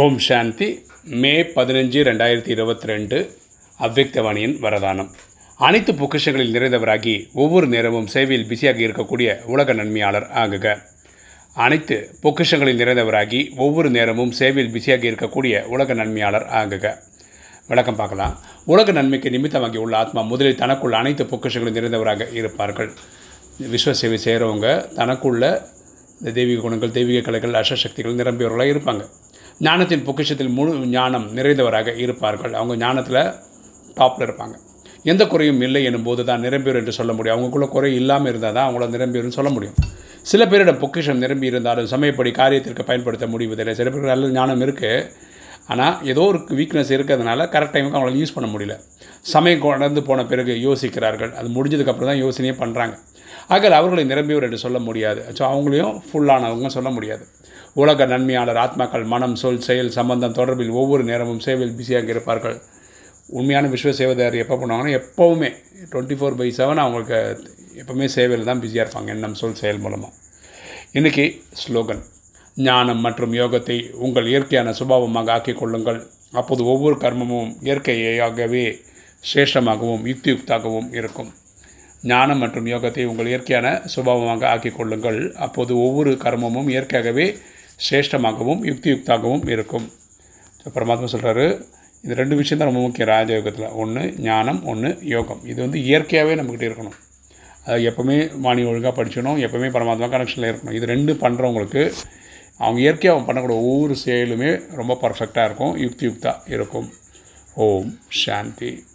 ஓம் சாந்தி. மே பதினஞ்சு ரெண்டாயிரத்தி இருபத்தி ரெண்டு. அவ்வக்தவாணியின் வரதானம். அனைத்து பொக்கிஷங்களில் நிறைந்தவராகி ஒவ்வொரு நேரமும் சேவையில் பிஸியாக இருக்கக்கூடிய உலக நன்மையாளர் ஆகுக. அனைத்து பொக்கிஷங்களில் நிறைந்தவராகி ஒவ்வொரு நேரமும் சேவையில் பிஸியாக இருக்கக்கூடிய உலக நன்மையாளர் ஆகுக. விளக்கம் பார்க்கலாம். உலக நன்மைக்கு நிமித்தமாகி உள்ள ஆத்மா முதலில் தனக்குள்ள அனைத்து பொக்கிஷங்களும் நிறைந்தவராக இருப்பார்கள். விஸ்வ சேவை செய்கிறவங்க தனக்குள்ள இந்த தெய்வீக குணங்கள் தெய்வீக கலைகள் அசசக்திகள் நிரம்பியவர்களாக இருப்பாங்க. ஞானத்தின் பொக்கிஷத்தில் முழு ஞானம் நிறைந்தவராக இருப்பார்கள். அவங்க ஞானத்தில் டாப்பில் இருப்பாங்க. எந்த குறையும் இல்லை எனும்போது தான் நிரம்பியவர் என்று சொல்ல முடியும். அவங்களுக்குள்ள குறை இல்லாமல் இருந்தால் தான் அவங்கள நிரம்பியவர்னு சொல்ல முடியும். சில பேரிடம் பொக்கிஷம் நிரம்பி இருந்தாலும் சமயப்படி காரியத்திற்கு பயன்படுத்த முடிவதில்லை. சில பேருக்கு நல்ல ஞானம் இருக்குது ஆனால் ஏதோ ஒரு வீக்னஸ் இருக்கிறதுனால கரெக்ட் டைமுக்கு அவங்களால யூஸ் பண்ண முடியல. சமயம் கொண்டு போன பிறகு யோசிக்கிறார்கள். அது முடிஞ்சதுக்கப்புறம் தான் யோசனையே பண்ணுறாங்க ஆகல் அவர்களை நிரம்பியவர் என்று சொல்ல முடியாது. ஸோ அவங்களையும் ஃபுல்லானவங்க சொல்ல முடியாது. உலக நன்மையாளர் ஆத்மாக்கள் மனம் சொல் செயல் சம்பந்தம் தொடர்பில் ஒவ்வொரு நேரமும் சேவையில் பிஸியாக இருப்பார்கள். உண்மையான விஸ்வ சேவதார் எப்போ பண்ணுவாங்கன்னா எப்போவுமே டுவெண்ட்டி ஃபோர் பை செவன் அவங்களுக்கு எப்போவுமே சேவையில் தான் பிஸியாக இருப்பாங்க. எண்ணம் சொல் செயல் மூலமாக இன்றைக்கி ஸ்லோகன். ஞானம் மற்றும் யோகத்தை உங்கள் இயற்கையான சுபாவமாக ஆக்கிக் கொள்ளுங்கள். அப்போது ஒவ்வொரு கர்மமும் இயற்கையாகவே சிரேஷ்டமாகவும் யுக்தியுக்தாகவும் இருக்கும். ஞானம் மற்றும் யோகத்தை உங்கள் இயற்கையான சுபாவமாக ஆக்கிக் கொள்ளுங்கள். அப்போது ஒவ்வொரு கர்மமும் இயற்கையாகவே சிரேஷ்டமாகவும் யுக்தியுக்தாகவும் இருக்கும். பரமாத்மா சொல்கிறாரு இந்த ரெண்டு விஷயம் தான் ரொம்ப முக்கியம் ராஜயோகத்தில். ஒன்று ஞானம் ஒன்று யோகம். இது வந்து இயற்கையாகவே நம்மக்கிட்ட இருக்கணும். அது எப்போவுமே வாணி ஒழுங்காக படிச்சிடணும் எப்போவுமே பரமாத்மா கனெக்ஷனில் இருக்கணும். இது ரெண்டு பண்ணுறவங்களுக்கு அவங்க இயற்கையாக பண்ணக்கூடிய ஒவ்வொரு செயலுமே ரொம்ப பர்ஃபெக்டாக இருக்கும். யுக்தி யுக்தாக இருக்கும். ஓம் சாந்தி.